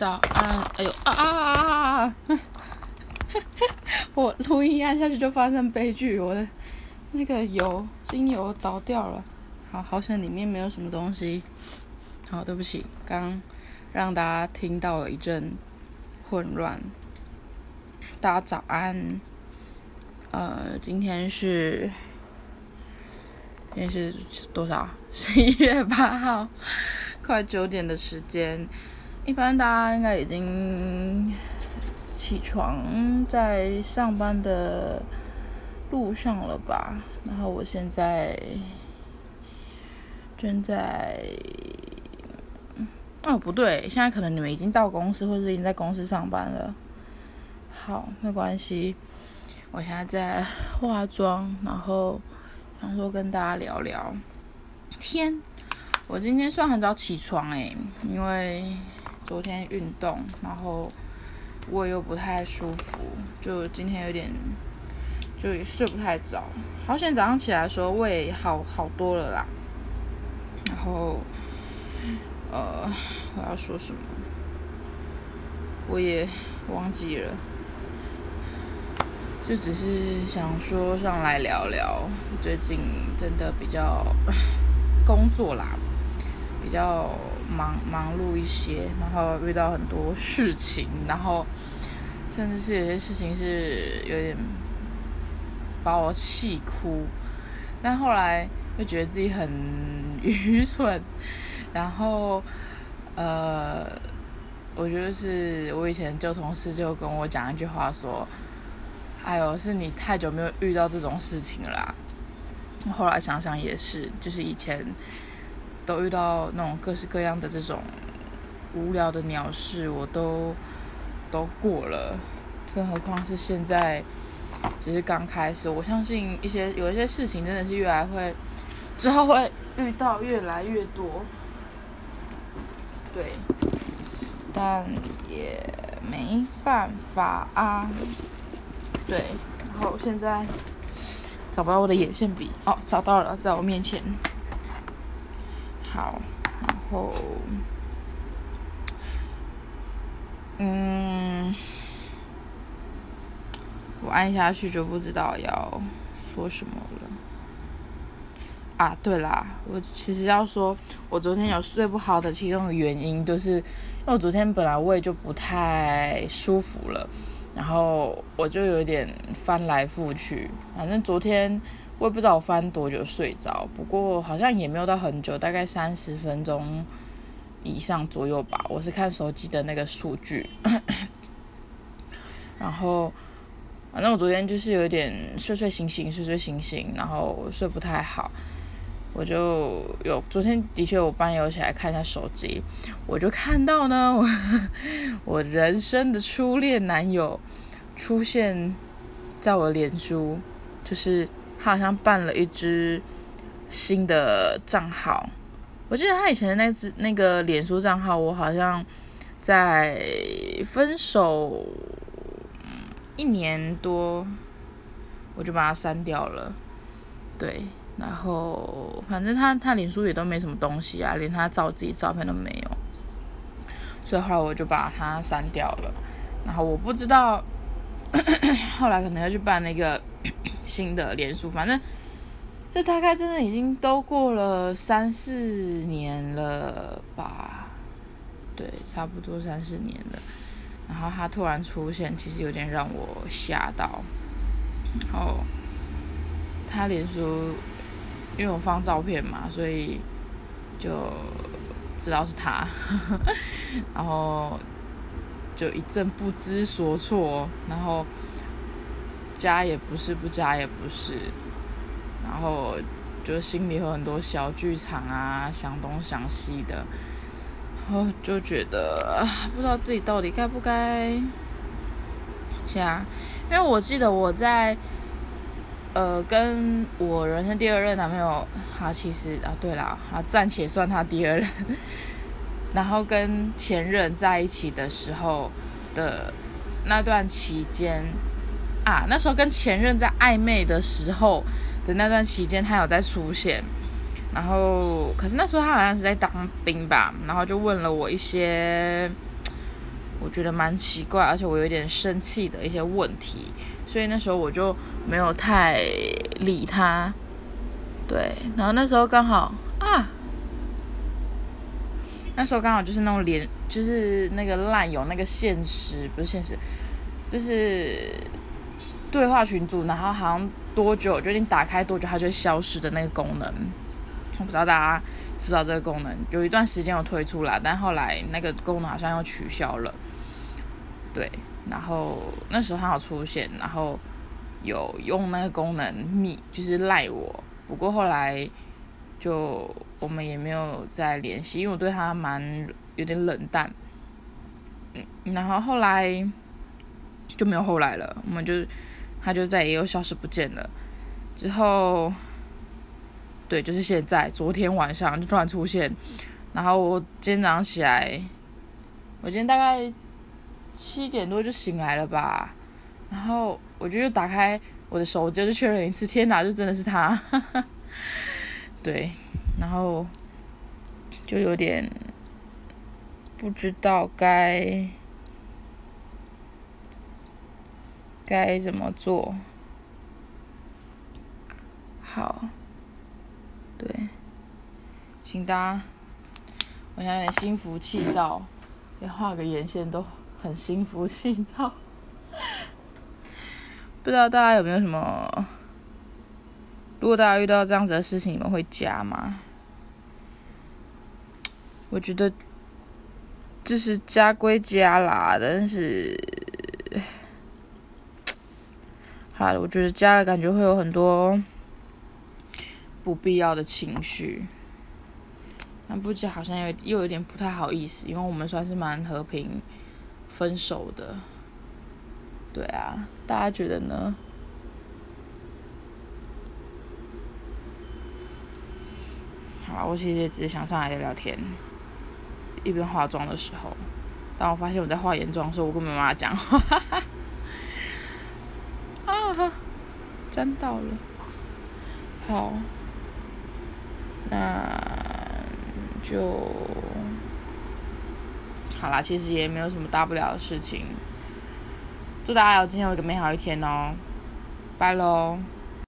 早安！哎呦啊啊啊啊啊！我录音按下去就发生悲剧，我的那个油精油倒掉了。好，好险里面没有什么东西。好，对不起，刚让大家听到了一阵混乱。大家早安。呃，今天是今天是多少？十一月八号，快九点的时间。一般大家应该已经起床，在上班的路上了吧？然后我现在正在……哦，不对，现在可能你们已经到公司，或者已经在公司上班了。好，没关系。我现在在化妆，然后想说跟大家聊聊天。我今天算很早起床诶，因为。昨天运动，然后胃又不太舒服，就今天有点就睡不太早。好险早上起来的时候胃好好多了啦。然后呃，我要说什么？我也忘记了。就只是想说上来聊聊，最近真的比较工作啦，比较。忙忙碌一些，然后遇到很多事情，然后甚至是有些事情是有点把我气哭，但后来又觉得自己很愚蠢，然后呃，我觉得是我以前旧同事就跟我讲一句话说：“哎呦，是你太久没有遇到这种事情了。”后来想想也是，就是以前。都遇到那种各式各样的这种无聊的鸟事，我都都过了，更何况是现在只是刚开始。我相信一些有一些事情真的是越来会之后会遇到越来越多，对，但也没办法啊。对，然后现在找不到我的眼线笔，哦，找到了，在我面前。好，然后，嗯，我按下去就不知道要说什么了。啊，对啦，我其实要说，我昨天有睡不好的其中的原因，就是因为我昨天本来胃就不太舒服了，然后我就有点翻来覆去，反正昨天。我也不知道我翻多久睡着，不过好像也没有到很久，大概三十分钟以上左右吧。我是看手机的那个数据，然后反正我昨天就是有点睡睡醒醒，睡睡醒醒，然后睡不太好。我就有昨天的确我半夜有起来看一下手机，我就看到呢，我我人生的初恋男友出现在我脸书，就是。他好像办了一支新的账号，我记得他以前的那只那个脸书账号，我好像在分手一年多，我就把它删掉了。对，然后反正他他脸书也都没什么东西啊，连他照自己照片都没有，所以后来我就把它删掉了。然后我不知道，后来可能要去办那个。新的连书，反正这大概真的已经都过了三四年了吧？对，差不多三四年了。然后他突然出现，其实有点让我吓到。然后他连书，因为我放照片嘛，所以就知道是他。然后就一阵不知所措，然后。加也不是，不加也不是，然后就心里有很多小剧场啊，想东想西的，然后就觉得不知道自己到底该不该加，因为我记得我在呃跟我人生第二任男朋友，他其实啊对了，啊暂且算他第二任，然后跟前任在一起的时候的那段期间。啊，那时候跟前任在暧昧的时候的那段期间，他有在出现，然后可是那时候他好像是在当兵吧，然后就问了我一些我觉得蛮奇怪，而且我有点生气的一些问题，所以那时候我就没有太理他。对，然后那时候刚好啊，那时候刚好就是那种连，就是那个烂有那个现实，不是现实，就是对话群组，然后好像多久，就你打开多久它就会消失的那个功能。我不知道大家知道这个功能，有一段时间有推出来，但后来那个功能好像又取消了。对，然后那时候它有出现，然后有用那个功能密，就是赖我。不过后来就我们也没有再联系，因为我对他蛮有点冷淡。嗯，然后后来就没有后来了，我们就他就再也又消失不见了。之后，对，就是现在，昨天晚上就突然出现。然后我今天早上起来，我今天大概七点多就醒来了吧。然后我就又打开。我的手机就确认一次，天哪，就真的是他，对，然后就有点不知道该该怎么做，好，对，请大家，我现在心浮气躁，连画个眼线都很心浮气躁。不知道大家有没有什么？如果大家遇到这样子的事情，你们会加吗？我觉得，就是加归加啦，但是，好，我觉得加了感觉会有很多不必要的情绪，那不加好像又又有点不太好意思，因为我们算是蛮和平分手的。对啊，大家觉得呢？好吧我其实也只是想上来聊聊天，一边化妆的时候，当我发现我在化眼妆的时候，我跟妈妈讲话，啊，沾到了，好，那就好啦，其实也没有什么大不了的事情。祝大家有今天有一个美好一天哦，拜喽。